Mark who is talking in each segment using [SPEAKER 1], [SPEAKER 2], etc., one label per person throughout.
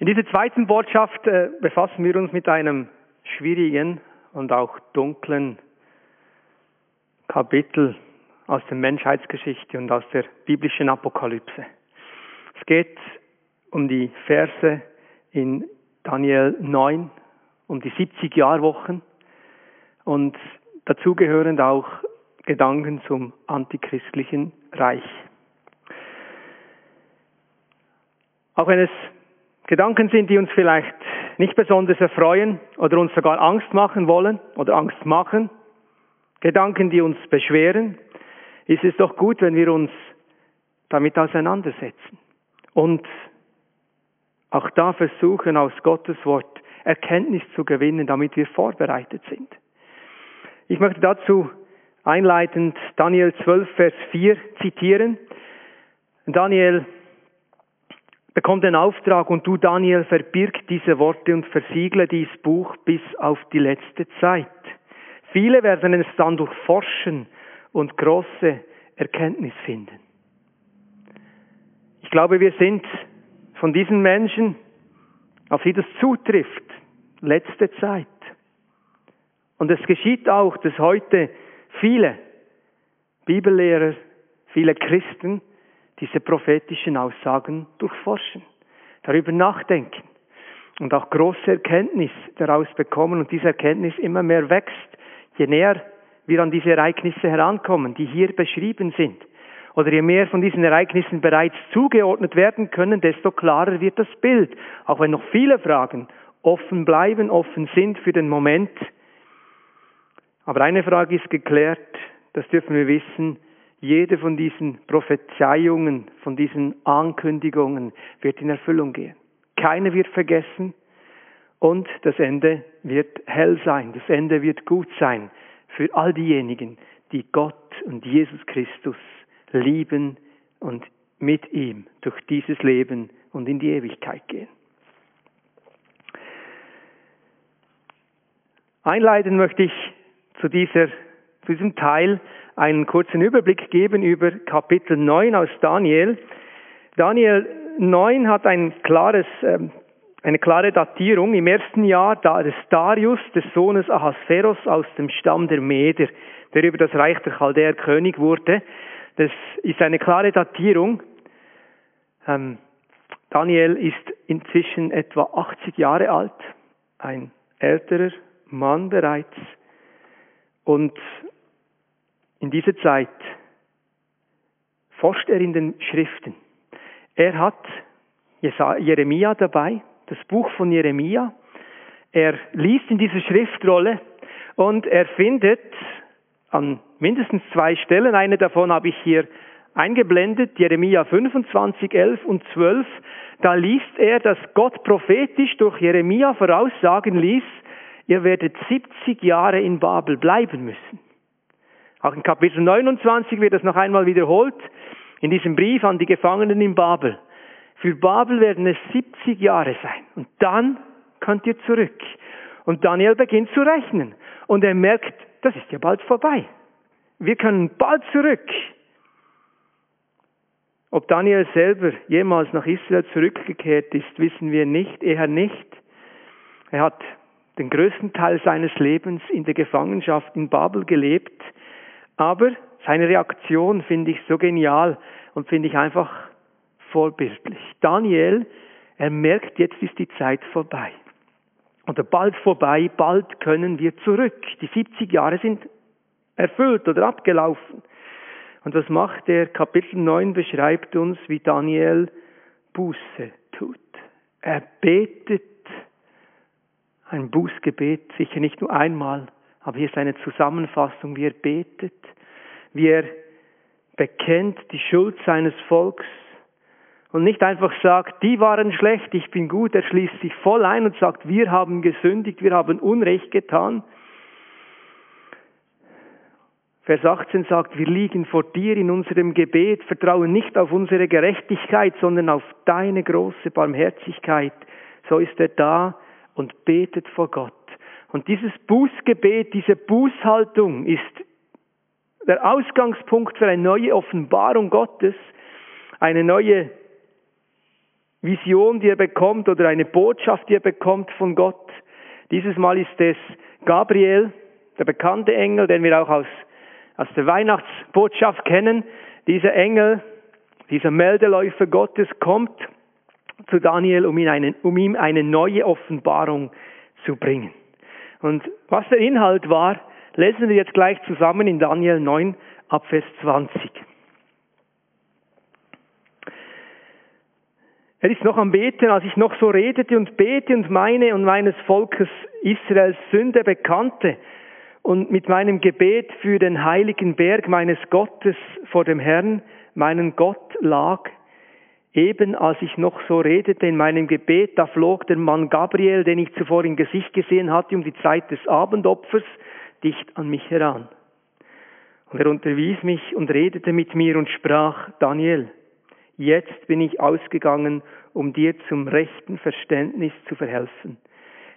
[SPEAKER 1] In dieser zweiten Botschaft äh, befassen wir uns mit einem schwierigen und auch dunklen Kapitel aus der Menschheitsgeschichte und aus der biblischen Apokalypse. Es geht um die Verse in Daniel 9, um die 70 Jahrwochen und dazugehörend auch Gedanken zum antichristlichen Reich. Auch wenn es Gedanken sind, die uns vielleicht nicht besonders erfreuen oder uns sogar Angst machen wollen oder Angst machen, Gedanken, die uns beschweren, ist es doch gut, wenn wir uns damit auseinandersetzen und auch da versuchen, aus Gottes Wort Erkenntnis zu gewinnen, damit wir vorbereitet sind. Ich möchte dazu einleitend Daniel 12, Vers 4 zitieren. Daniel bekommt den Auftrag und du, Daniel, verbirg diese Worte und versiegle dies Buch bis auf die letzte Zeit. Viele werden es dann durchforschen und große Erkenntnis finden. Ich glaube, wir sind von diesen Menschen, auf die das zutrifft, letzte Zeit. Und es geschieht auch, dass heute viele Bibellehrer, viele Christen diese prophetischen Aussagen durchforschen, darüber nachdenken und auch große Erkenntnis daraus bekommen und diese Erkenntnis immer mehr wächst, je näher wir an diese Ereignisse herankommen, die hier beschrieben sind. Oder je mehr von diesen Ereignissen bereits zugeordnet werden können, desto klarer wird das Bild. Auch wenn noch viele Fragen offen bleiben, offen sind für den Moment. Aber eine Frage ist geklärt, das dürfen wir wissen, jede von diesen Prophezeiungen, von diesen Ankündigungen wird in Erfüllung gehen. Keine wird vergessen und das Ende wird hell sein, das Ende wird gut sein für all diejenigen, die Gott und Jesus Christus lieben und mit ihm durch dieses Leben und in die Ewigkeit gehen. Einleiten möchte ich zu, dieser, zu diesem Teil einen kurzen Überblick geben über Kapitel 9 aus Daniel. Daniel 9 hat ein klares, ähm, eine klare Datierung im ersten Jahr des Darius, des Sohnes Ahasveros aus dem Stamm der Meder, der über das Reich der Chaldäer König wurde. Das ist eine klare Datierung. Ähm, Daniel ist inzwischen etwa 80 Jahre alt, ein älterer Mann bereits. Und in dieser Zeit forscht er in den Schriften. Er hat Jeremia dabei, das Buch von Jeremia. Er liest in dieser Schriftrolle und er findet an mindestens zwei Stellen, eine davon habe ich hier eingeblendet, Jeremia 25, 11 und 12, da liest er, dass Gott prophetisch durch Jeremia voraussagen ließ, ihr werdet 70 Jahre in Babel bleiben müssen. Auch in Kapitel 29 wird das noch einmal wiederholt, in diesem Brief an die Gefangenen in Babel. Für Babel werden es 70 Jahre sein. Und dann könnt ihr zurück. Und Daniel beginnt zu rechnen. Und er merkt, das ist ja bald vorbei. Wir können bald zurück. Ob Daniel selber jemals nach Israel zurückgekehrt ist, wissen wir nicht, eher nicht. Er hat den größten Teil seines Lebens in der Gefangenschaft in Babel gelebt aber seine Reaktion finde ich so genial und finde ich einfach vorbildlich. Daniel, er merkt, jetzt ist die Zeit vorbei. Oder bald vorbei, bald können wir zurück. Die 70 Jahre sind erfüllt oder abgelaufen. Und was macht er? Kapitel 9 beschreibt uns, wie Daniel Buße tut. Er betet ein Bußgebet, sicher nicht nur einmal, aber hier ist eine Zusammenfassung, wie er betet, wie er bekennt die Schuld seines Volks und nicht einfach sagt, die waren schlecht, ich bin gut, er schließt sich voll ein und sagt, wir haben gesündigt, wir haben Unrecht getan. Vers 18 sagt, wir liegen vor dir in unserem Gebet, vertrauen nicht auf unsere Gerechtigkeit, sondern auf deine große Barmherzigkeit. So ist er da und betet vor Gott. Und dieses Bußgebet, diese Bußhaltung ist der Ausgangspunkt für eine neue Offenbarung Gottes, eine neue Vision, die er bekommt oder eine Botschaft, die er bekommt von Gott. Dieses Mal ist es Gabriel, der bekannte Engel, den wir auch aus, aus der Weihnachtsbotschaft kennen. Dieser Engel, dieser Meldeläufer Gottes kommt zu Daniel, um, ihn eine, um ihm eine neue Offenbarung zu bringen. Und was der Inhalt war, lesen wir jetzt gleich zusammen in Daniel 9 ab Vers 20. Er ist noch am Beten, als ich noch so redete und bete und meine und meines Volkes Israels Sünde bekannte und mit meinem Gebet für den heiligen Berg meines Gottes vor dem Herrn, meinen Gott lag, eben als ich noch so redete in meinem Gebet, da flog der Mann Gabriel, den ich zuvor im Gesicht gesehen hatte, um die Zeit des Abendopfers, dicht an mich heran. Und er unterwies mich und redete mit mir und sprach, Daniel, Jetzt bin ich ausgegangen, um dir zum rechten Verständnis zu verhelfen.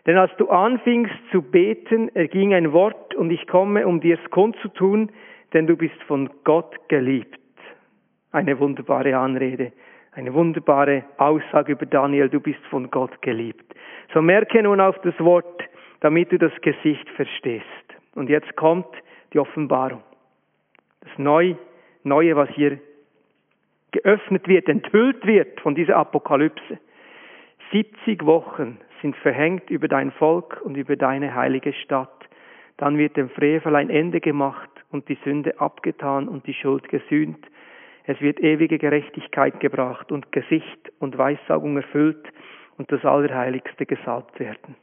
[SPEAKER 1] Denn als du anfingst zu beten, erging ein Wort und ich komme, um dir's kundzutun, denn du bist von Gott geliebt. Eine wunderbare Anrede, eine wunderbare Aussage über Daniel, du bist von Gott geliebt. So merke nun auf das Wort, damit du das Gesicht verstehst. Und jetzt kommt die Offenbarung. Das Neue, Neue, was hier geöffnet wird, enthüllt wird von dieser Apokalypse. 70 Wochen sind verhängt über dein Volk und über deine heilige Stadt. Dann wird dem Frevel ein Ende gemacht und die Sünde abgetan und die Schuld gesühnt. Es wird ewige Gerechtigkeit gebracht und Gesicht und Weissaugung erfüllt und das Allerheiligste gesalbt werden.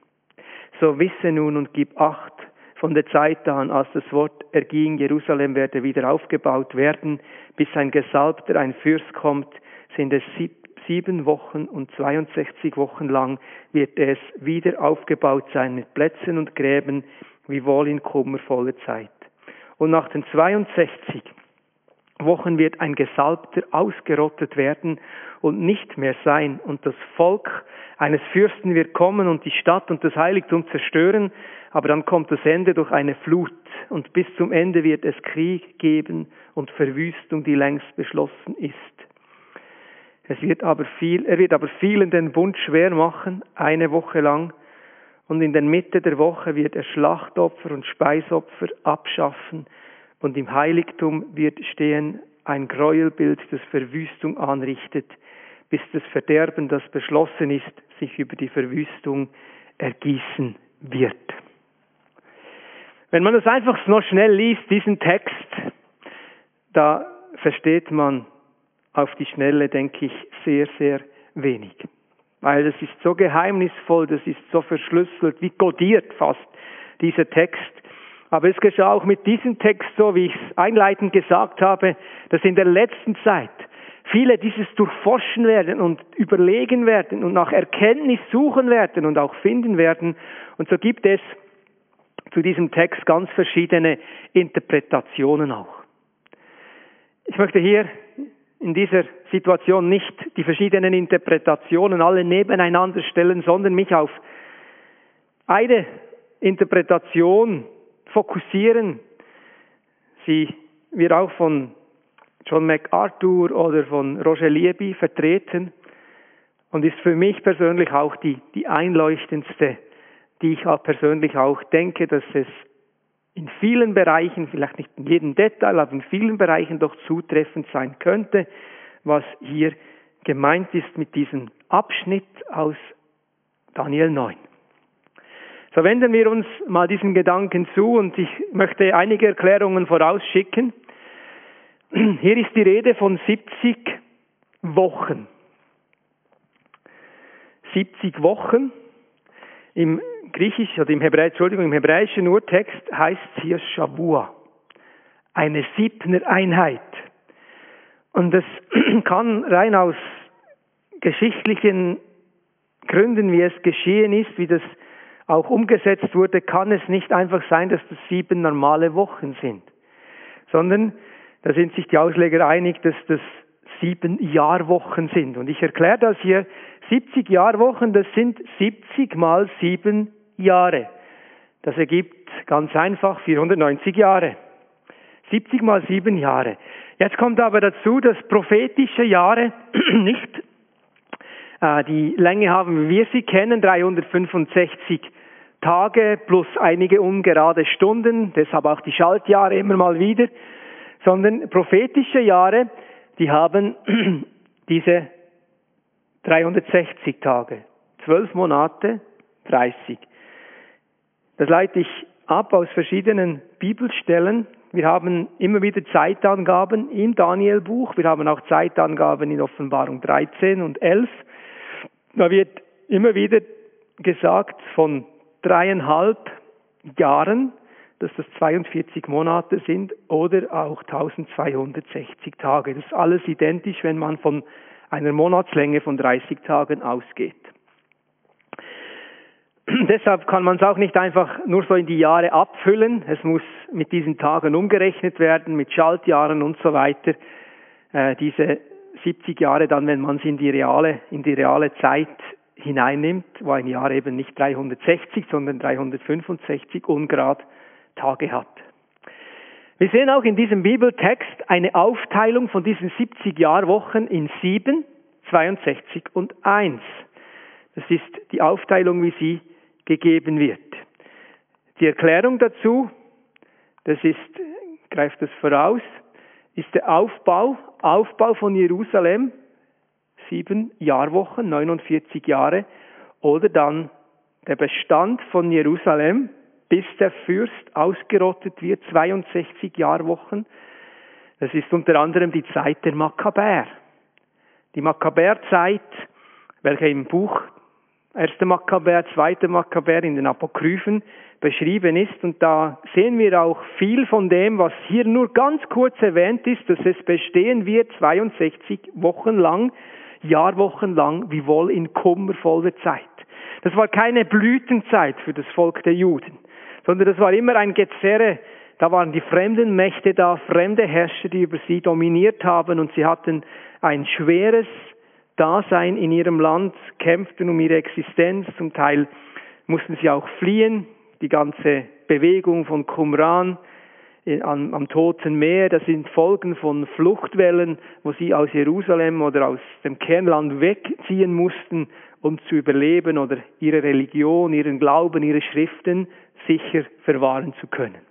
[SPEAKER 1] So wisse nun und gib Acht, von der Zeit an, als das Wort erging, Jerusalem werde wieder aufgebaut werden, bis ein Gesalbter, ein Fürst kommt, sind es sieben Wochen und 62 Wochen lang wird es wieder aufgebaut sein mit Plätzen und Gräben, wie wohl in kummervoller Zeit. Und nach den 62 Wochen wird ein Gesalbter ausgerottet werden und nicht mehr sein, und das Volk eines Fürsten wird kommen und die Stadt und das Heiligtum zerstören, aber dann kommt das Ende durch eine Flut. Und bis zum Ende wird es Krieg geben und Verwüstung, die längst beschlossen ist. Es wird aber viel, er wird aber vielen den Bund schwer machen, eine Woche lang, und in der Mitte der Woche wird er Schlachtopfer und Speisopfer abschaffen, und im Heiligtum wird stehen ein Gräuelbild, das Verwüstung anrichtet, bis das Verderben, das beschlossen ist, sich über die Verwüstung ergießen wird. Wenn man das einfach noch schnell liest, diesen Text, da versteht man auf die Schnelle, denke ich, sehr, sehr wenig. Weil es ist so geheimnisvoll, das ist so verschlüsselt, wie kodiert fast dieser Text. Aber es geschah auch mit diesem Text so, wie ich es einleitend gesagt habe, dass in der letzten Zeit viele dieses durchforschen werden und überlegen werden und nach Erkenntnis suchen werden und auch finden werden. Und so gibt es zu diesem Text ganz verschiedene Interpretationen auch. Ich möchte hier in dieser Situation nicht die verschiedenen Interpretationen alle nebeneinander stellen, sondern mich auf eine Interpretation fokussieren. Sie wird auch von John MacArthur oder von Roger Liebi vertreten und ist für mich persönlich auch die, die einleuchtendste die ich auch persönlich auch denke, dass es in vielen Bereichen, vielleicht nicht in jedem Detail, aber in vielen Bereichen doch zutreffend sein könnte, was hier gemeint ist mit diesem Abschnitt aus Daniel 9. So wenden wir uns mal diesen Gedanken zu und ich möchte einige Erklärungen vorausschicken. Hier ist die Rede von 70 Wochen. 70 Wochen. Im Griechisch oder im Hebräisch, Entschuldigung, im hebräischen Urtext heißt es hier Shavua. Eine siebner Einheit. Und das kann rein aus geschichtlichen Gründen, wie es geschehen ist, wie das auch umgesetzt wurde, kann es nicht einfach sein, dass das sieben normale Wochen sind, sondern da sind sich die Ausleger einig, dass das sieben Jahrwochen sind. Und ich erkläre das hier, 70 Jahrwochen, das sind 70 mal sieben Jahre. Das ergibt ganz einfach 490 Jahre. 70 mal 7 Jahre. Jetzt kommt aber dazu, dass prophetische Jahre nicht Äh, die Länge haben, wie wir sie kennen, 365 Tage plus einige ungerade Stunden, deshalb auch die Schaltjahre immer mal wieder, sondern prophetische Jahre, die haben diese 360 Tage, zwölf Monate, 30. Das leite ich ab aus verschiedenen Bibelstellen. Wir haben immer wieder Zeitangaben im Danielbuch. Wir haben auch Zeitangaben in Offenbarung 13 und 11. Da wird immer wieder gesagt von dreieinhalb Jahren, dass das 42 Monate sind oder auch 1260 Tage. Das ist alles identisch, wenn man von einer Monatslänge von 30 Tagen ausgeht. Deshalb kann man es auch nicht einfach nur so in die Jahre abfüllen. Es muss mit diesen Tagen umgerechnet werden, mit Schaltjahren und so weiter. Äh, diese 70 Jahre dann, wenn man es in die reale, in die reale Zeit hineinnimmt, wo ein Jahr eben nicht 360, sondern 365 Ungrad Tage hat. Wir sehen auch in diesem Bibeltext eine Aufteilung von diesen 70 Jahrwochen in 7, 62 und 1. Das ist die Aufteilung, wie sie gegeben wird. Die Erklärung dazu, das ist, greift das voraus, ist der Aufbau, Aufbau von Jerusalem, sieben Jahrwochen, 49 Jahre, oder dann der Bestand von Jerusalem, bis der Fürst ausgerottet wird, 62 Jahrwochen. Das ist unter anderem die Zeit der Makkabäer. Die Makkabäerzeit, welche im Buch 1. Makkabäer, 2. Makkabäer in den Apokryphen beschrieben ist. Und da sehen wir auch viel von dem, was hier nur ganz kurz erwähnt ist, dass es bestehen wird 62 Wochen lang, Jahrwochen lang, wie wohl in kummervoller Zeit. Das war keine Blütenzeit für das Volk der Juden sondern das war immer ein Gezerre. Da waren die fremden Mächte da, fremde Herrscher, die über sie dominiert haben und sie hatten ein schweres Dasein in ihrem Land, kämpften um ihre Existenz, zum Teil mussten sie auch fliehen, die ganze Bewegung von Qumran am, am Toten Meer, das sind Folgen von Fluchtwellen, wo sie aus Jerusalem oder aus dem Kernland wegziehen mussten, um zu überleben oder ihre Religion, ihren Glauben, ihre Schriften sicher verwahren zu können.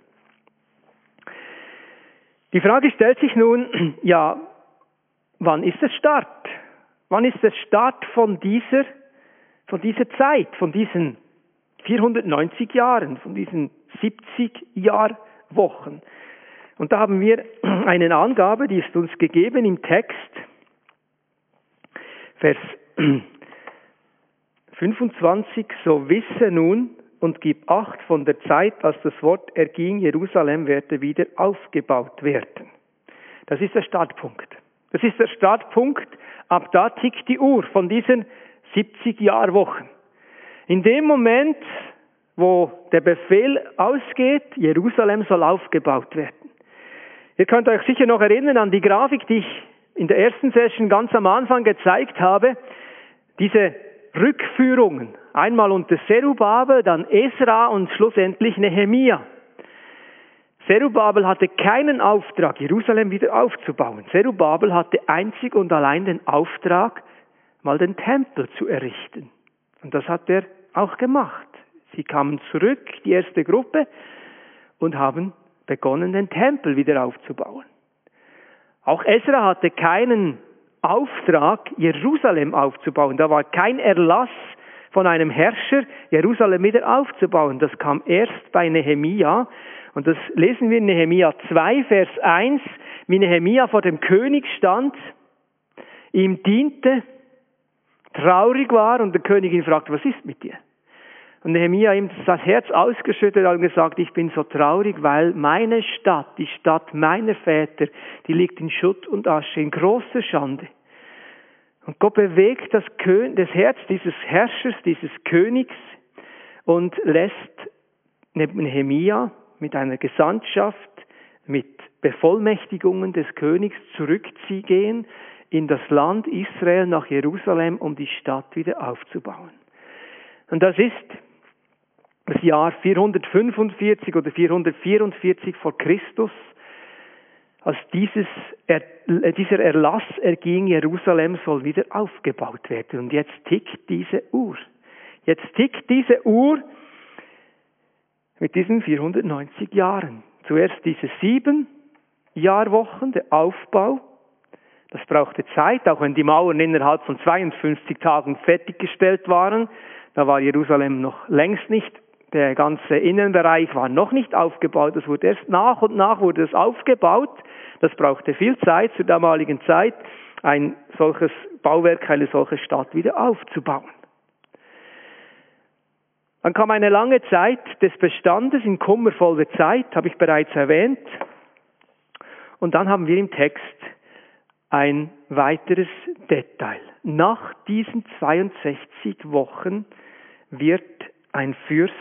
[SPEAKER 1] Die Frage stellt sich nun, ja, wann ist der Start? Wann ist der Start von dieser, von dieser Zeit, von diesen 490 Jahren, von diesen 70 Jahrwochen? Und da haben wir eine Angabe, die ist uns gegeben im Text, Vers 25, so wisse nun, und gib acht von der Zeit, als das Wort erging, Jerusalem werde wieder aufgebaut werden. Das ist der Startpunkt. Das ist der Startpunkt, ab da tickt die Uhr von diesen 70 Jahrwochen. In dem Moment, wo der Befehl ausgeht, Jerusalem soll aufgebaut werden. Ihr könnt euch sicher noch erinnern an die Grafik, die ich in der ersten Session ganz am Anfang gezeigt habe. Diese Rückführungen. Einmal unter Serubabel, dann Esra und schlussendlich Nehemia. Serubabel hatte keinen Auftrag, Jerusalem wieder aufzubauen. Serubabel hatte einzig und allein den Auftrag, mal den Tempel zu errichten. Und das hat er auch gemacht. Sie kamen zurück, die erste Gruppe, und haben begonnen, den Tempel wieder aufzubauen. Auch Esra hatte keinen Auftrag, Jerusalem aufzubauen. Da war kein Erlass von einem Herrscher, Jerusalem wieder aufzubauen. Das kam erst bei Nehemia. Und das lesen wir in Nehemia 2, Vers 1, wie Nehemia vor dem König stand, ihm diente, traurig war und der König ihn fragte, was ist mit dir? Und Nehemia ihm das Herz ausgeschüttet und gesagt, ich bin so traurig, weil meine Stadt, die Stadt meiner Väter, die liegt in Schutt und Asche, in großer Schande. Und Gott bewegt das, das Herz dieses Herrschers, dieses Königs und lässt Nehemia mit einer Gesandtschaft, mit Bevollmächtigungen des Königs zurückziehen in das Land Israel nach Jerusalem, um die Stadt wieder aufzubauen. Und das ist das Jahr 445 oder 444 vor Christus, als dieses, er, dieser Erlass erging, Jerusalem soll wieder aufgebaut werden. Und jetzt tickt diese Uhr. Jetzt tickt diese Uhr mit diesen 490 Jahren. Zuerst diese sieben Jahrwochen, der Aufbau. Das brauchte Zeit, auch wenn die Mauern innerhalb von 52 Tagen fertiggestellt waren. Da war Jerusalem noch längst nicht, der ganze Innenbereich war noch nicht aufgebaut. Das wurde erst nach und nach wurde es aufgebaut. Das brauchte viel Zeit zur damaligen Zeit, ein solches Bauwerk, eine solche Stadt wieder aufzubauen. Dann kam eine lange Zeit des Bestandes in kummervoller Zeit, habe ich bereits erwähnt. Und dann haben wir im Text ein weiteres Detail. Nach diesen 62 Wochen wird ein Fürst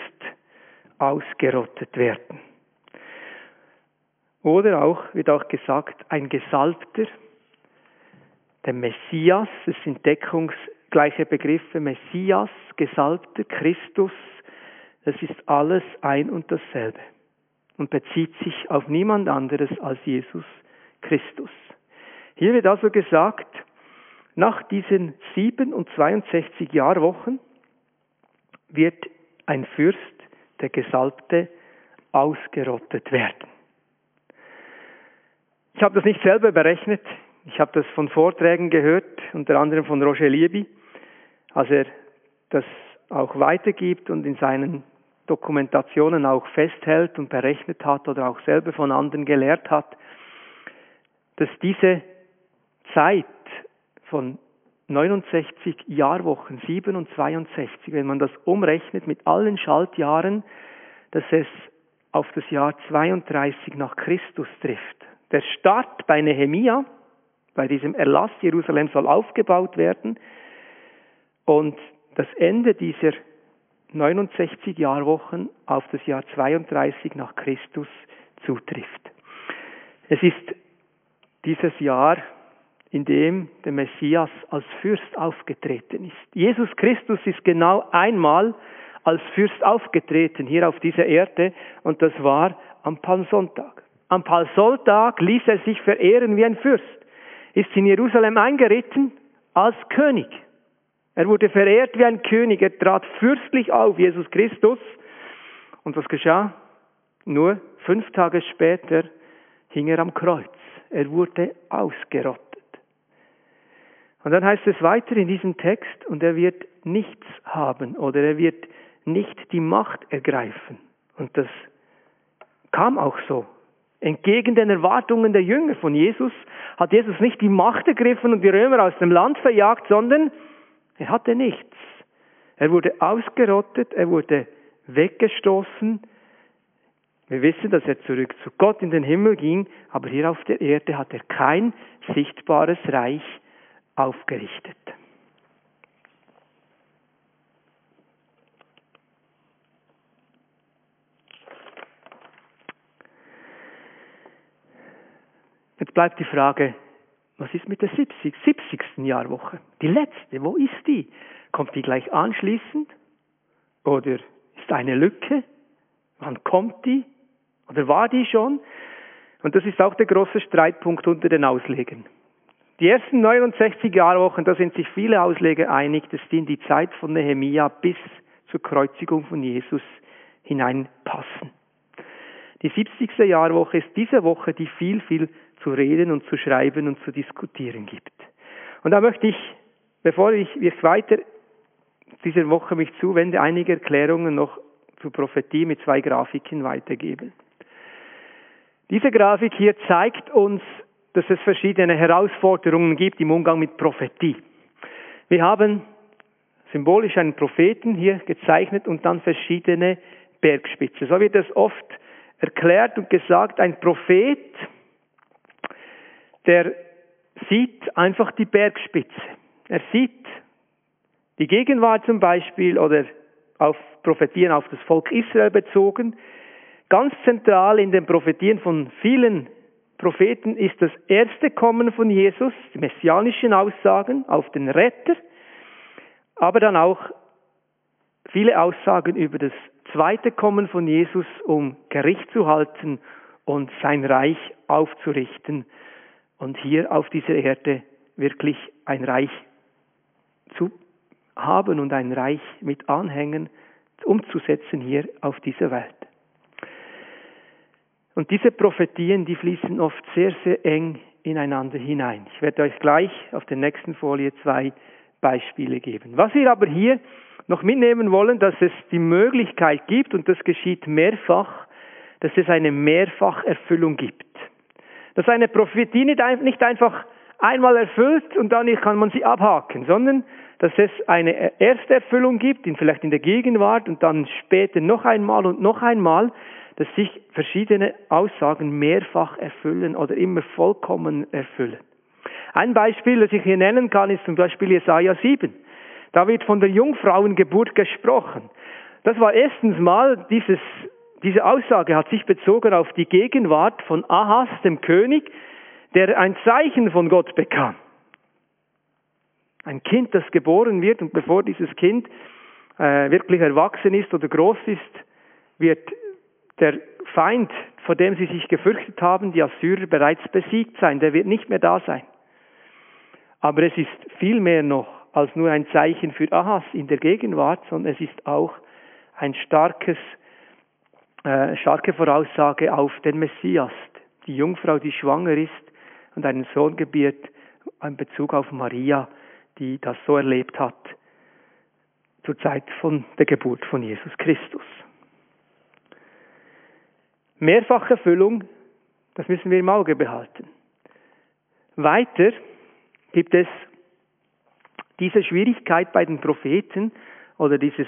[SPEAKER 1] ausgerottet werden. Oder auch, wird auch gesagt, ein Gesalbter, der Messias, es sind deckungsgleiche Begriffe, Messias, Gesalbter, Christus, das ist alles ein und dasselbe und bezieht sich auf niemand anderes als Jesus Christus. Hier wird also gesagt, nach diesen sieben und 62 Jahrwochen wird ein Fürst, der Gesalbte, ausgerottet werden. Ich habe das nicht selber berechnet, ich habe das von Vorträgen gehört, unter anderem von Roger Liebi, als er das auch weitergibt und in seinen Dokumentationen auch festhält und berechnet hat oder auch selber von anderen gelehrt hat, dass diese Zeit von 69 Jahrwochen, 7 und 62, wenn man das umrechnet mit allen Schaltjahren, dass es auf das Jahr 32 nach Christus trifft. Der Start bei Nehemia, bei diesem Erlass, Jerusalem soll aufgebaut werden, und das Ende dieser 69 Jahrwochen auf das Jahr 32 nach Christus zutrifft. Es ist dieses Jahr, in dem der Messias als Fürst aufgetreten ist. Jesus Christus ist genau einmal als Fürst aufgetreten hier auf dieser Erde und das war am Palmsonntag. Am Palmsonntag ließ er sich verehren wie ein Fürst, ist in Jerusalem eingeritten als König. Er wurde verehrt wie ein König, er trat fürstlich auf, Jesus Christus. Und was geschah? Nur fünf Tage später hing er am Kreuz. Er wurde ausgerottet. Und dann heißt es weiter in diesem Text, und er wird nichts haben oder er wird nicht die Macht ergreifen. Und das kam auch so. Entgegen den Erwartungen der Jünger von Jesus hat Jesus nicht die Macht ergriffen und die Römer aus dem Land verjagt, sondern er hatte nichts. Er wurde ausgerottet, er wurde weggestoßen. Wir wissen, dass er zurück zu Gott in den Himmel ging, aber hier auf der Erde hat er kein sichtbares Reich aufgerichtet. Jetzt bleibt die Frage, was ist mit der 70, 70. Jahrwoche? Die letzte, wo ist die? Kommt die gleich anschließend? Oder ist eine Lücke? Wann kommt die? Oder war die schon? Und das ist auch der große Streitpunkt unter den Auslegern. Die ersten 69 Jahrwochen, da sind sich viele Ausleger einig, dass die in die Zeit von Nehemia bis zur Kreuzigung von Jesus hineinpassen. Die 70. Jahrwoche ist diese Woche, die viel, viel zu reden und zu schreiben und zu diskutieren gibt. Und da möchte ich, bevor ich jetzt weiter dieser Woche mich zuwende, einige Erklärungen noch zur Prophetie mit zwei Grafiken weitergeben. Diese Grafik hier zeigt uns, dass es verschiedene Herausforderungen gibt im Umgang mit Prophetie. Wir haben symbolisch einen Propheten hier gezeichnet und dann verschiedene Bergspitzen. So wird es oft erklärt und gesagt, ein Prophet der sieht einfach die Bergspitze. Er sieht die Gegenwart zum Beispiel oder auf Prophetien auf das Volk Israel bezogen. Ganz zentral in den Prophetien von vielen Propheten ist das erste Kommen von Jesus, die messianischen Aussagen auf den Retter, aber dann auch viele Aussagen über das zweite Kommen von Jesus, um Gericht zu halten und sein Reich aufzurichten und hier auf dieser Erde wirklich ein Reich zu haben und ein Reich mit Anhängen umzusetzen hier auf dieser Welt. Und diese Prophetien, die fließen oft sehr, sehr eng ineinander hinein. Ich werde euch gleich auf der nächsten Folie zwei Beispiele geben. Was wir aber hier noch mitnehmen wollen, dass es die Möglichkeit gibt, und das geschieht mehrfach, dass es eine Mehrfacherfüllung gibt. Dass eine Prophetie nicht einfach einmal erfüllt und dann kann man sie abhaken, sondern dass es eine erste Erfüllung gibt, vielleicht in der Gegenwart und dann später noch einmal und noch einmal, dass sich verschiedene Aussagen mehrfach erfüllen oder immer vollkommen erfüllen. Ein Beispiel, das ich hier nennen kann, ist zum Beispiel Jesaja 7. Da wird von der Jungfrauengeburt gesprochen. Das war erstens mal dieses, diese Aussage hat sich bezogen auf die Gegenwart von Ahas, dem König, der ein Zeichen von Gott bekam. Ein Kind, das geboren wird und bevor dieses Kind äh, wirklich erwachsen ist oder groß ist, wird der Feind, vor dem sie sich gefürchtet haben, die Assyrer, bereits besiegt sein. Der wird nicht mehr da sein. Aber es ist viel mehr noch als nur ein Zeichen für Ahas in der Gegenwart, sondern es ist auch ein starkes, äh, starke Voraussage auf den Messias. Die Jungfrau, die schwanger ist und einen Sohn gebiert, in Bezug auf Maria, die das so erlebt hat zur Zeit von der Geburt von Jesus Christus. Mehrfacherfüllung, das müssen wir im Auge behalten. Weiter gibt es diese Schwierigkeit bei den Propheten oder dieses,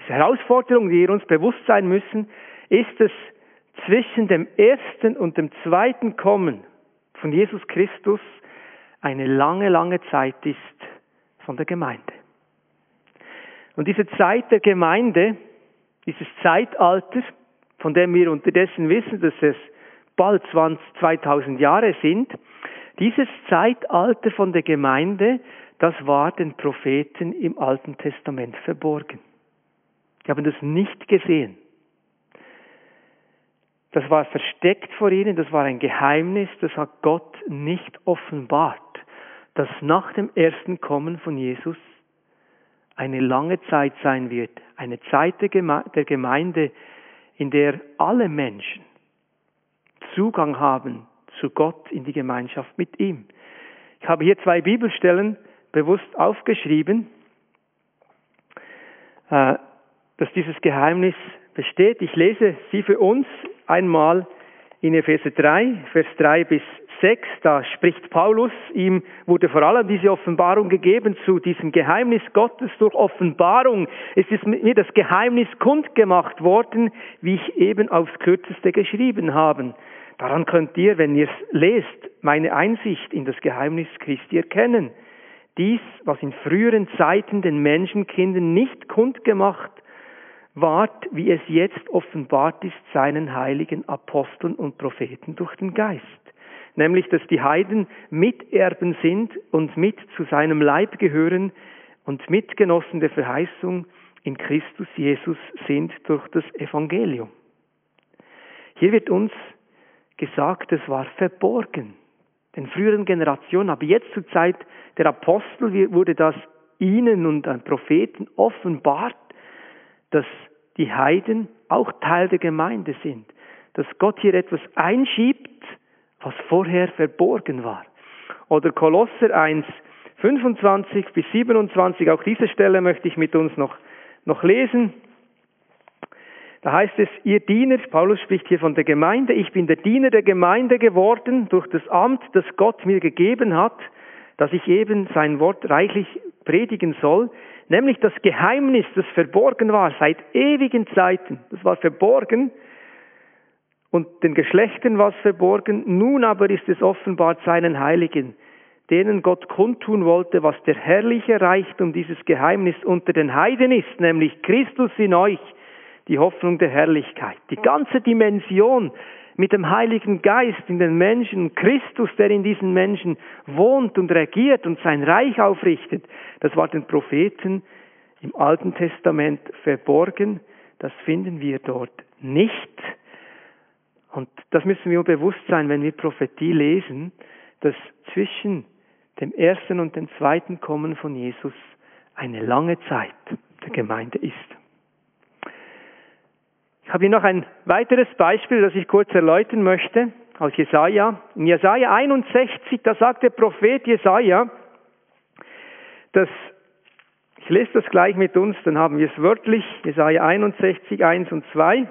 [SPEAKER 1] diese Herausforderung, die wir uns bewusst sein müssen, ist es zwischen dem ersten und dem zweiten Kommen von Jesus Christus eine lange, lange Zeit ist von der Gemeinde. Und diese Zeit der Gemeinde, dieses Zeitalter, von dem wir unterdessen wissen, dass es bald 20, 2000 Jahre sind, dieses Zeitalter von der Gemeinde, das war den Propheten im Alten Testament verborgen. Die haben das nicht gesehen. Das war versteckt vor ihnen, das war ein Geheimnis, das hat Gott nicht offenbart, dass nach dem ersten Kommen von Jesus eine lange Zeit sein wird, eine Zeit der Gemeinde, in der alle Menschen Zugang haben zu Gott in die Gemeinschaft mit ihm. Ich habe hier zwei Bibelstellen bewusst aufgeschrieben, äh, dass dieses Geheimnis besteht. Ich lese sie für uns einmal in Epheser 3, Vers 3 bis 6, da spricht Paulus, ihm wurde vor allem diese Offenbarung gegeben zu diesem Geheimnis Gottes durch Offenbarung. Es ist mir das Geheimnis kundgemacht worden, wie ich eben aufs Kürzeste geschrieben habe. Daran könnt ihr, wenn ihr es lest, meine Einsicht in das Geheimnis Christi erkennen. Dies, was in früheren Zeiten den Menschenkindern nicht kundgemacht ward, wie es jetzt offenbart ist seinen heiligen Aposteln und Propheten durch den Geist nämlich dass die Heiden Miterben sind und mit zu seinem Leib gehören und Mitgenossen der Verheißung in Christus Jesus sind durch das Evangelium. Hier wird uns gesagt, es war verborgen. Den früheren Generationen, aber jetzt zur Zeit der Apostel wurde das ihnen und an Propheten offenbart, dass die Heiden auch Teil der Gemeinde sind, dass Gott hier etwas einschiebt, was vorher verborgen war. Oder Kolosser 1, 25 bis 27, auch diese Stelle möchte ich mit uns noch, noch lesen. Da heißt es, ihr Diener, Paulus spricht hier von der Gemeinde, ich bin der Diener der Gemeinde geworden durch das Amt, das Gott mir gegeben hat, dass ich eben sein Wort reichlich predigen soll, nämlich das Geheimnis, das verborgen war seit ewigen Zeiten, das war verborgen, und den Geschlechtern was verborgen, nun aber ist es offenbart seinen Heiligen, denen Gott kundtun wollte, was der herrliche Reichtum dieses Geheimnis unter den Heiden ist, nämlich Christus in euch, die Hoffnung der Herrlichkeit. Die ganze Dimension mit dem Heiligen Geist in den Menschen, Christus, der in diesen Menschen wohnt und regiert und sein Reich aufrichtet, das war den Propheten im Alten Testament verborgen, das finden wir dort nicht. Und das müssen wir bewusst sein, wenn wir Prophetie lesen, dass zwischen dem ersten und dem zweiten Kommen von Jesus eine lange Zeit der Gemeinde ist. Ich habe hier noch ein weiteres Beispiel, das ich kurz erläutern möchte, aus Jesaja. In Jesaja 61, da sagt der Prophet Jesaja, dass, ich lese das gleich mit uns, dann haben wir es wörtlich, Jesaja 61, 1 und 2.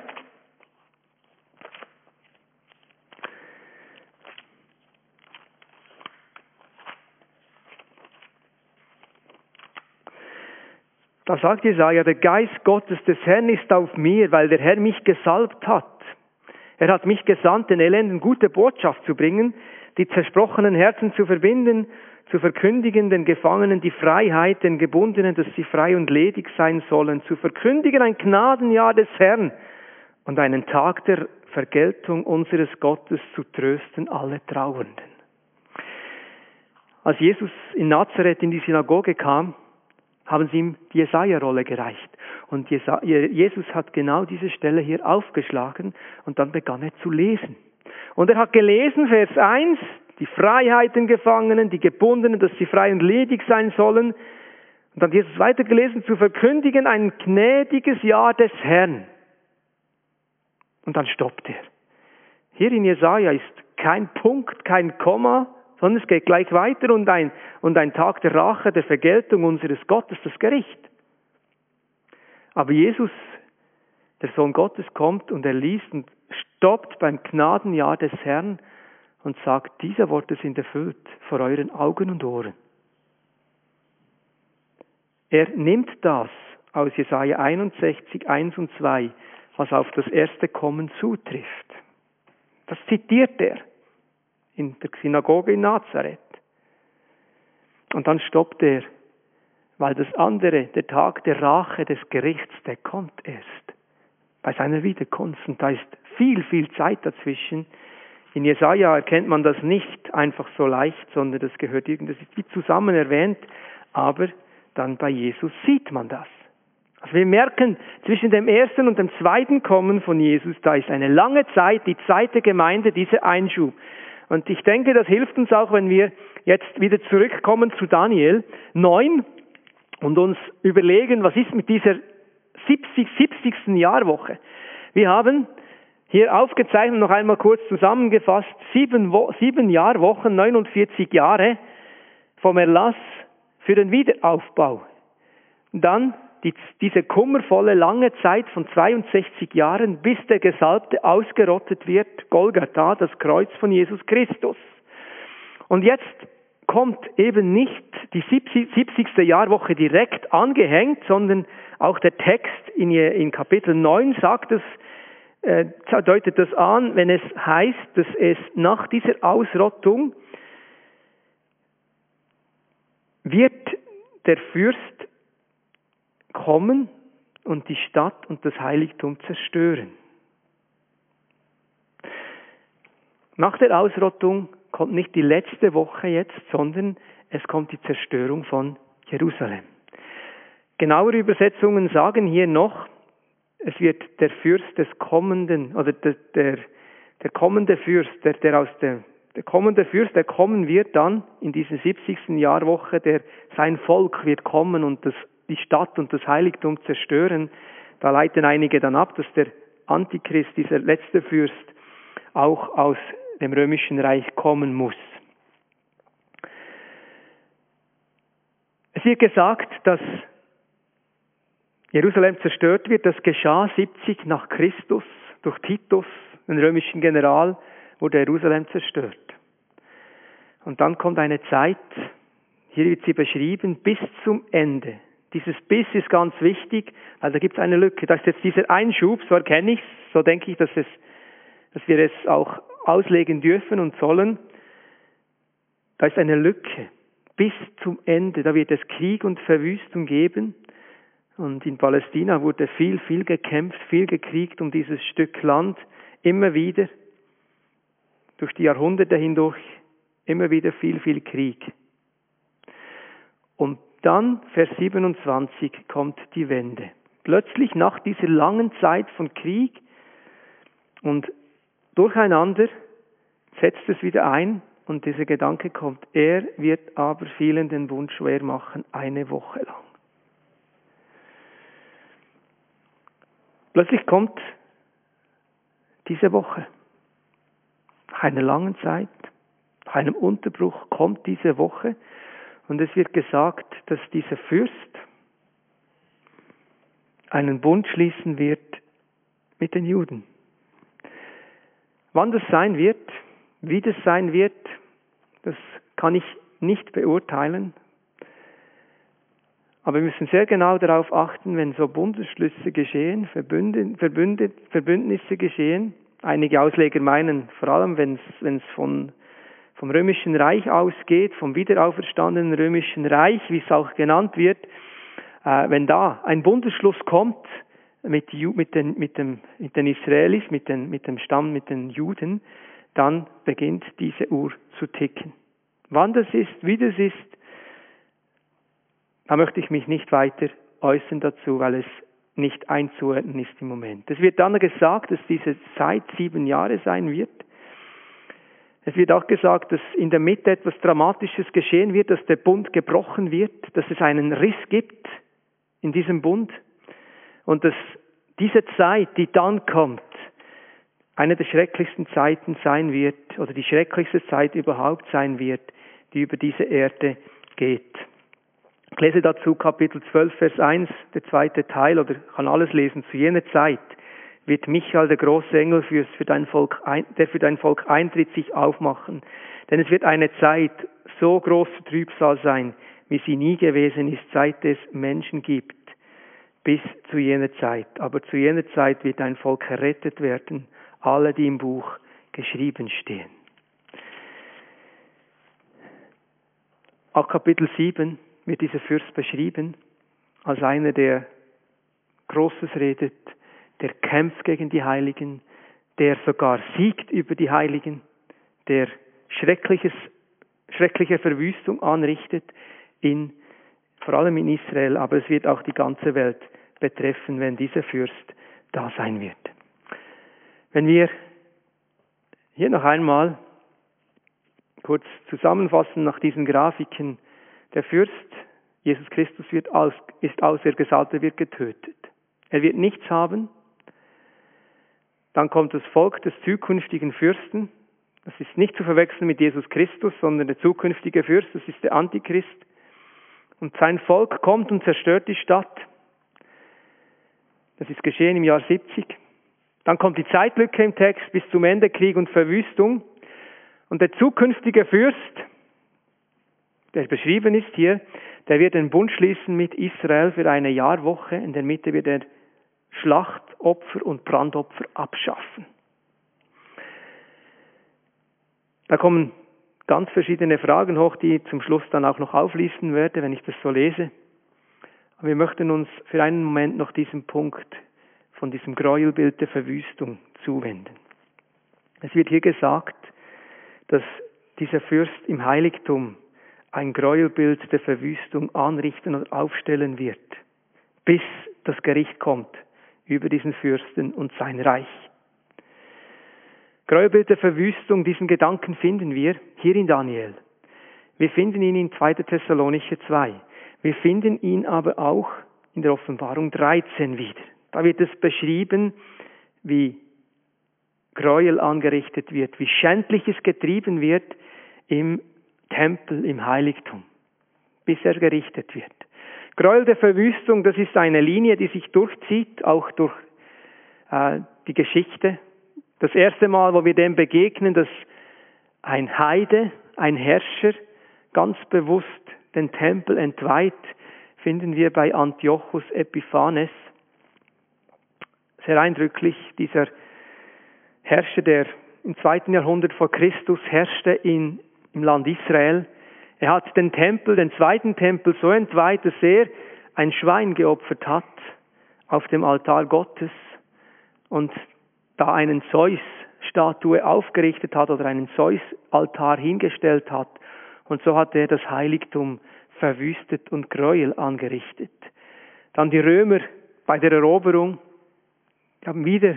[SPEAKER 1] Da sagt Jesaja, der Geist Gottes des Herrn ist auf mir, weil der Herr mich gesalbt hat. Er hat mich gesandt, den Elenden gute Botschaft zu bringen, die zersprochenen Herzen zu verbinden, zu verkündigen den Gefangenen die Freiheit, den Gebundenen, dass sie frei und ledig sein sollen, zu verkündigen ein Gnadenjahr des Herrn und einen Tag der Vergeltung unseres Gottes zu trösten alle Trauernden. Als Jesus in Nazareth in die Synagoge kam, haben sie ihm die Jesaja-Rolle gereicht. Und Jesus hat genau diese Stelle hier aufgeschlagen und dann begann er zu lesen. Und er hat gelesen, Vers 1, die Freiheiten Gefangenen, die Gebundenen, dass sie frei und ledig sein sollen. Und dann Jesus weitergelesen, zu verkündigen ein gnädiges Jahr des Herrn. Und dann stoppt er. Hier in Jesaja ist kein Punkt, kein Komma, sondern es geht gleich weiter und ein, und ein Tag der Rache, der Vergeltung unseres Gottes, das Gericht. Aber Jesus, der Sohn Gottes, kommt und er liest und stoppt beim Gnadenjahr des Herrn und sagt, diese Worte sind erfüllt vor euren Augen und Ohren. Er nimmt das aus Jesaja 61, 1 und 2, was auf das erste Kommen zutrifft. Das zitiert er in der Synagoge in Nazareth. Und dann stoppt er, weil das andere, der Tag der Rache des Gerichts, der kommt erst bei seiner Wiederkunft. Und da ist viel, viel Zeit dazwischen. In Jesaja erkennt man das nicht einfach so leicht, sondern das gehört irgendwie, das ist wie zusammen erwähnt, aber dann bei Jesus sieht man das. Also wir merken, zwischen dem ersten und dem zweiten Kommen von Jesus, da ist eine lange Zeit, die Zeit der Gemeinde, dieser Einschub. Und ich denke, das hilft uns auch, wenn wir jetzt wieder zurückkommen zu Daniel 9 und uns überlegen, was ist mit dieser 70, 70. Jahrwoche. Wir haben hier aufgezeichnet, noch einmal kurz zusammengefasst, sieben, Wo sieben Jahrwochen, 49 Jahre vom Erlass für den Wiederaufbau. Dann die, diese kummervolle lange Zeit von 62 Jahren, bis der Gesalbte ausgerottet wird, Golgatha, das Kreuz von Jesus Christus. Und jetzt kommt eben nicht die 70. Jahrwoche direkt angehängt, sondern auch der Text in, in Kapitel 9 sagt es, äh, deutet das an, wenn es heißt, dass es nach dieser Ausrottung wird der Fürst kommen und die Stadt und das Heiligtum zerstören. Nach der Ausrottung kommt nicht die letzte Woche jetzt, sondern es kommt die Zerstörung von Jerusalem. Genauere Übersetzungen sagen hier noch, es wird der Fürst des kommenden, oder der, der, der kommende Fürst, der, der aus der, der kommende Fürst, der kommen wird dann in dieser 70. Jahrwoche, der, sein Volk wird kommen und das die Stadt und das Heiligtum zerstören. Da leiten einige dann ab, dass der Antichrist, dieser letzte Fürst, auch aus dem römischen Reich kommen muss. Es wird gesagt, dass Jerusalem zerstört wird. Das geschah 70 nach Christus durch Titus, den römischen General, wurde Jerusalem zerstört. Und dann kommt eine Zeit, hier wird sie beschrieben, bis zum Ende dieses Biss ist ganz wichtig, weil da gibt es eine Lücke. Da ist jetzt dieser Einschub, so erkenne ich es, so denke ich, dass, es, dass wir es auch auslegen dürfen und sollen. Da ist eine Lücke bis zum Ende. Da wird es Krieg und Verwüstung geben. Und in Palästina wurde viel, viel gekämpft, viel gekriegt um dieses Stück Land. Immer wieder, durch die Jahrhunderte hindurch, immer wieder viel, viel Krieg. Und dann, Vers 27, kommt die Wende. Plötzlich nach dieser langen Zeit von Krieg und durcheinander, setzt es wieder ein und dieser Gedanke kommt, er wird aber vielen den Wunsch schwer machen, eine Woche lang. Plötzlich kommt diese Woche, nach einer langen Zeit, nach einem Unterbruch kommt diese Woche und es wird gesagt, dass dieser Fürst einen Bund schließen wird mit den Juden. Wann das sein wird, wie das sein wird, das kann ich nicht beurteilen. Aber wir müssen sehr genau darauf achten, wenn so Bundesschlüsse geschehen, Verbündnisse geschehen. Einige Ausleger meinen, vor allem wenn es von, vom Römischen Reich ausgeht, vom wiederauferstandenen Römischen Reich, wie es auch genannt wird, äh, wenn da ein Bundesschluss kommt mit, den, mit, dem, mit den Israelis, mit, den, mit dem Stamm, mit den Juden, dann beginnt diese Uhr zu ticken. Wann das ist, wie das ist, da möchte ich mich nicht weiter äußern dazu, weil es nicht einzuordnen ist im Moment. Es wird dann gesagt, dass diese Zeit sieben Jahre sein wird. Es wird auch gesagt, dass in der Mitte etwas Dramatisches geschehen wird, dass der Bund gebrochen wird, dass es einen Riss gibt in diesem Bund und dass diese Zeit, die dann kommt, eine der schrecklichsten Zeiten sein wird oder die schrecklichste Zeit überhaupt sein wird, die über diese Erde geht. Ich lese dazu Kapitel 12, Vers 1, der zweite Teil, oder kann alles lesen. Zu jener Zeit wird Michael, der große Engel, für dein Volk, der für dein Volk eintritt, sich aufmachen. Denn es wird eine Zeit so großer Trübsal sein, wie sie nie gewesen ist, seit es Menschen gibt, bis zu jener Zeit. Aber zu jener Zeit wird ein Volk errettet werden, alle, die im Buch geschrieben stehen. Auch Kapitel 7 wird dieser Fürst beschrieben als einer, der Großes redet, der kämpft gegen die Heiligen, der sogar siegt über die Heiligen, der schreckliches, schreckliche Verwüstung anrichtet, in, vor allem in Israel, aber es wird auch die ganze Welt betreffen, wenn dieser Fürst da sein wird. Wenn wir hier noch einmal kurz zusammenfassen nach diesen Grafiken, der Fürst, Jesus Christus wird aus, ist ausergesalbt, er wird getötet. Er wird nichts haben. Dann kommt das Volk des zukünftigen Fürsten. Das ist nicht zu verwechseln mit Jesus Christus, sondern der zukünftige Fürst, das ist der Antichrist. Und sein Volk kommt und zerstört die Stadt. Das ist geschehen im Jahr 70. Dann kommt die Zeitlücke im Text bis zum Ende Krieg und Verwüstung. Und der zukünftige Fürst, der beschrieben ist hier, der wird den Bund schließen mit Israel für eine Jahrwoche. In der Mitte wird er Schlachtopfer und Brandopfer abschaffen. Da kommen ganz verschiedene Fragen hoch, die ich zum Schluss dann auch noch auflisten werde, wenn ich das so lese. Aber wir möchten uns für einen Moment noch diesem Punkt von diesem Gräuelbild der Verwüstung zuwenden. Es wird hier gesagt, dass dieser Fürst im Heiligtum ein Gräuelbild der Verwüstung anrichten und aufstellen wird, bis das Gericht kommt über diesen Fürsten und sein Reich. Gräuelbild der Verwüstung, diesen Gedanken finden wir hier in Daniel. Wir finden ihn in 2. Thessalonicher 2. Wir finden ihn aber auch in der Offenbarung 13 wieder. Da wird es beschrieben, wie Gräuel angerichtet wird, wie Schändliches getrieben wird im Tempel, im Heiligtum, bis er gerichtet wird. Gräuel der Verwüstung, das ist eine Linie, die sich durchzieht, auch durch äh, die Geschichte. Das erste Mal, wo wir dem begegnen, dass ein Heide, ein Herrscher ganz bewusst den Tempel entweiht, finden wir bei Antiochus Epiphanes. Sehr eindrücklich, dieser Herrscher, der im zweiten Jahrhundert vor Christus herrschte in, im Land Israel. Er hat den Tempel, den zweiten Tempel so entweiht, dass er ein Schwein geopfert hat auf dem Altar Gottes und da einen Zeus-Statue aufgerichtet hat oder einen Zeus-Altar hingestellt hat. Und so hat er das Heiligtum verwüstet und Gräuel angerichtet. Dann die Römer bei der Eroberung haben wieder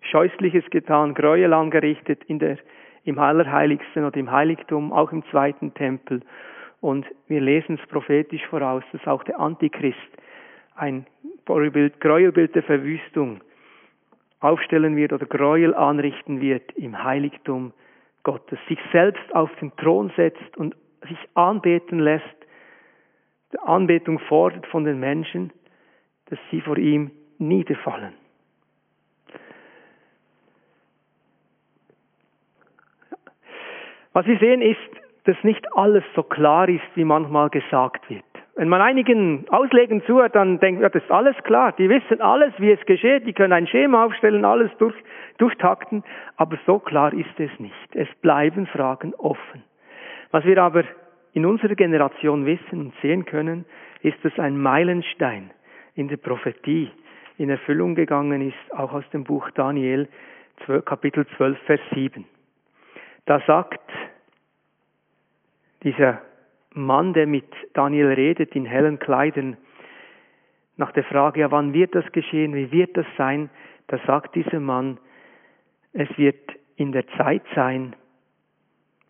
[SPEAKER 1] Scheußliches getan, Gräuel angerichtet in der, im Allerheiligsten oder im Heiligtum, auch im zweiten Tempel. Und wir lesen es prophetisch voraus, dass auch der Antichrist ein Gräuelbild der Verwüstung aufstellen wird oder Gräuel anrichten wird im Heiligtum Gottes, sich selbst auf den Thron setzt und sich anbeten lässt, die Anbetung fordert von den Menschen, dass sie vor ihm niederfallen. Was wir sehen ist, dass nicht alles so klar ist, wie manchmal gesagt wird. Wenn man einigen Auslegen zuhört, dann denkt man, ja, das ist alles klar. Die wissen alles, wie es geschieht. Die können ein Schema aufstellen, alles durch, durchtakten. Aber so klar ist es nicht. Es bleiben Fragen offen. Was wir aber in unserer Generation wissen und sehen können, ist, dass ein Meilenstein in der Prophetie in Erfüllung gegangen ist, auch aus dem Buch Daniel, Kapitel 12, Vers 7. Da sagt dieser Mann, der mit Daniel redet in hellen Kleidern, nach der Frage, ja, wann wird das geschehen, wie wird das sein, da sagt dieser Mann, es wird in der Zeit sein,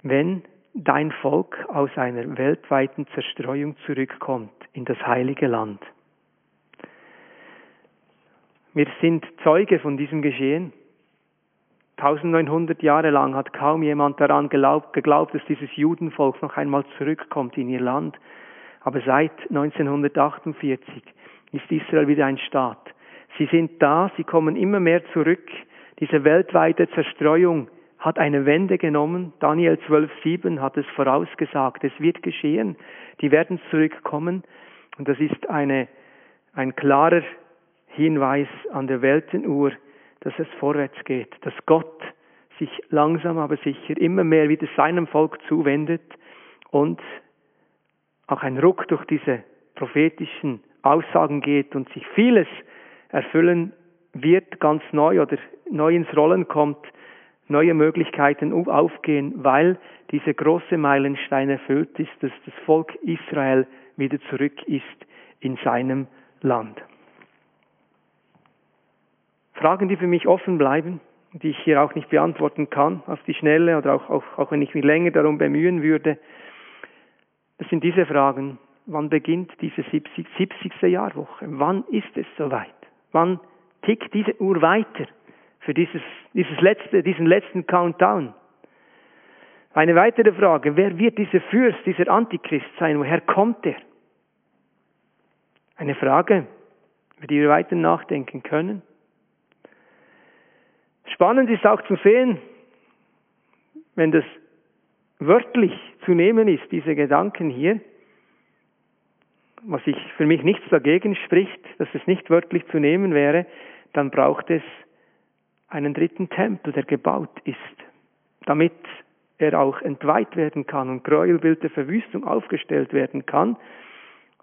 [SPEAKER 1] wenn dein Volk aus einer weltweiten Zerstreuung zurückkommt in das heilige Land. Wir sind Zeuge von diesem Geschehen. 1900 Jahre lang hat kaum jemand daran geglaubt, geglaubt, dass dieses Judenvolk noch einmal zurückkommt in ihr Land. Aber seit 1948 ist Israel wieder ein Staat. Sie sind da, sie kommen immer mehr zurück. Diese weltweite Zerstreuung hat eine Wende genommen. Daniel 12,7 hat es vorausgesagt. Es wird geschehen. Die werden zurückkommen. Und das ist eine, ein klarer Hinweis an der Weltenuhr, dass es vorwärts geht, dass Gott sich langsam aber sicher immer mehr wieder seinem Volk zuwendet und auch ein Ruck durch diese prophetischen Aussagen geht und sich vieles erfüllen wird, ganz neu oder neu ins Rollen kommt, neue Möglichkeiten aufgehen, weil diese große Meilenstein erfüllt ist, dass das Volk Israel wieder zurück ist in seinem Land. Fragen, die für mich offen bleiben, die ich hier auch nicht beantworten kann auf die Schnelle oder auch, auch, auch wenn ich mich länger darum bemühen würde. Das sind diese Fragen. Wann beginnt diese 70. 70. Jahrwoche? Wann ist es soweit? Wann tickt diese Uhr weiter für dieses, dieses letzte, diesen letzten Countdown? Eine weitere Frage. Wer wird dieser Fürst, dieser Antichrist sein? Woher kommt er? Eine Frage, über die wir weiter nachdenken können. Spannend ist auch zu sehen, wenn das wörtlich zu nehmen ist, diese Gedanken hier, was ich für mich nichts dagegen spricht, dass es nicht wörtlich zu nehmen wäre, dann braucht es einen dritten Tempel, der gebaut ist, damit er auch entweiht werden kann und Gräuelbild der Verwüstung aufgestellt werden kann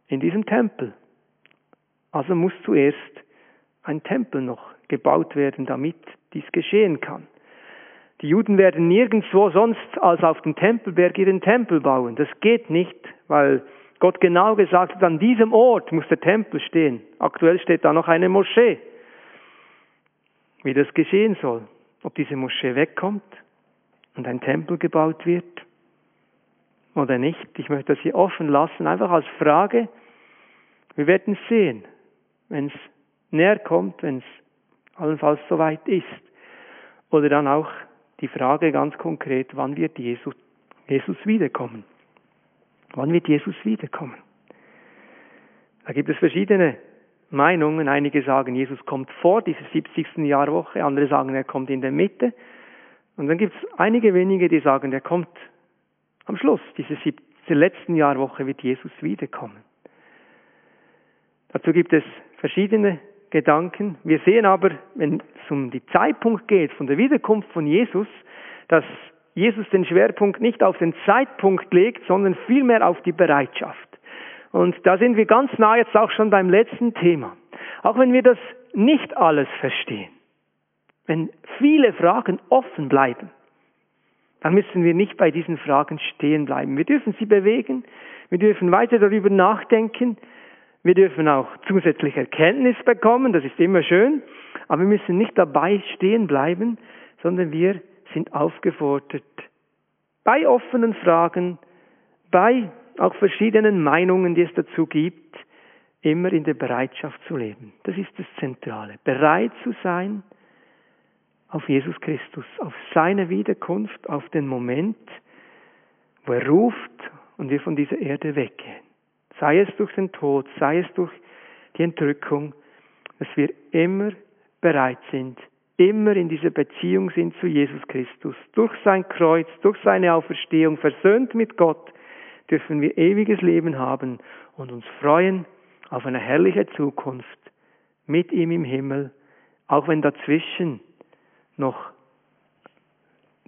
[SPEAKER 1] in diesem Tempel. Also muss zuerst ein Tempel noch gebaut werden, damit dies geschehen kann. Die Juden werden nirgendwo sonst als auf dem Tempelberg ihren Tempel bauen. Das geht nicht, weil Gott genau gesagt hat, an diesem Ort muss der Tempel stehen. Aktuell steht da noch eine Moschee. Wie das geschehen soll, ob diese Moschee wegkommt und ein Tempel gebaut wird oder nicht. Ich möchte das hier offen lassen, einfach als Frage. Wir werden sehen, wenn es näher kommt, wenn es allenfalls soweit ist. Oder dann auch die Frage ganz konkret, wann wird Jesus, Jesus wiederkommen? Wann wird Jesus wiederkommen? Da gibt es verschiedene Meinungen. Einige sagen, Jesus kommt vor dieser 70. Jahrwoche, andere sagen, er kommt in der Mitte. Und dann gibt es einige wenige, die sagen, er kommt am Schluss dieser, dieser letzten Jahrwoche wird Jesus wiederkommen. Dazu gibt es verschiedene Gedanken. Wir sehen aber, wenn es um die Zeitpunkt geht von der Wiederkunft von Jesus, dass Jesus den Schwerpunkt nicht auf den Zeitpunkt legt, sondern vielmehr auf die Bereitschaft. Und da sind wir ganz nah jetzt auch schon beim letzten Thema. Auch wenn wir das nicht alles verstehen, wenn viele Fragen offen bleiben, dann müssen wir nicht bei diesen Fragen stehen bleiben. Wir dürfen sie bewegen, wir dürfen weiter darüber nachdenken, wir dürfen auch zusätzliche Erkenntnis bekommen, das ist immer schön. Aber wir müssen nicht dabei stehen bleiben, sondern wir sind aufgefordert, bei offenen Fragen, bei auch verschiedenen Meinungen, die es dazu gibt, immer in der Bereitschaft zu leben. Das ist das Zentrale. Bereit zu sein auf Jesus Christus, auf seine Wiederkunft, auf den Moment, wo er ruft und wir von dieser Erde weggehen. Sei es durch den Tod, sei es durch die Entrückung, dass wir immer bereit sind, immer in dieser Beziehung sind zu Jesus Christus. Durch sein Kreuz, durch seine Auferstehung, versöhnt mit Gott, dürfen wir ewiges Leben haben und uns freuen auf eine herrliche Zukunft mit ihm im Himmel, auch wenn dazwischen noch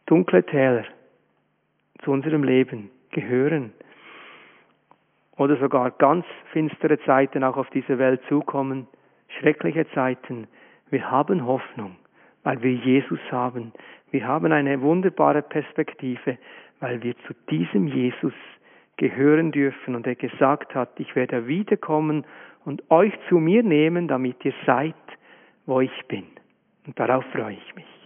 [SPEAKER 1] dunkle Täler zu unserem Leben gehören oder sogar ganz finstere Zeiten auch auf diese Welt zukommen, schreckliche Zeiten. Wir haben Hoffnung, weil wir Jesus haben. Wir haben eine wunderbare Perspektive, weil wir zu diesem Jesus gehören dürfen und er gesagt hat, ich werde wiederkommen und euch zu mir nehmen, damit ihr seid, wo ich bin. Und darauf freue ich mich.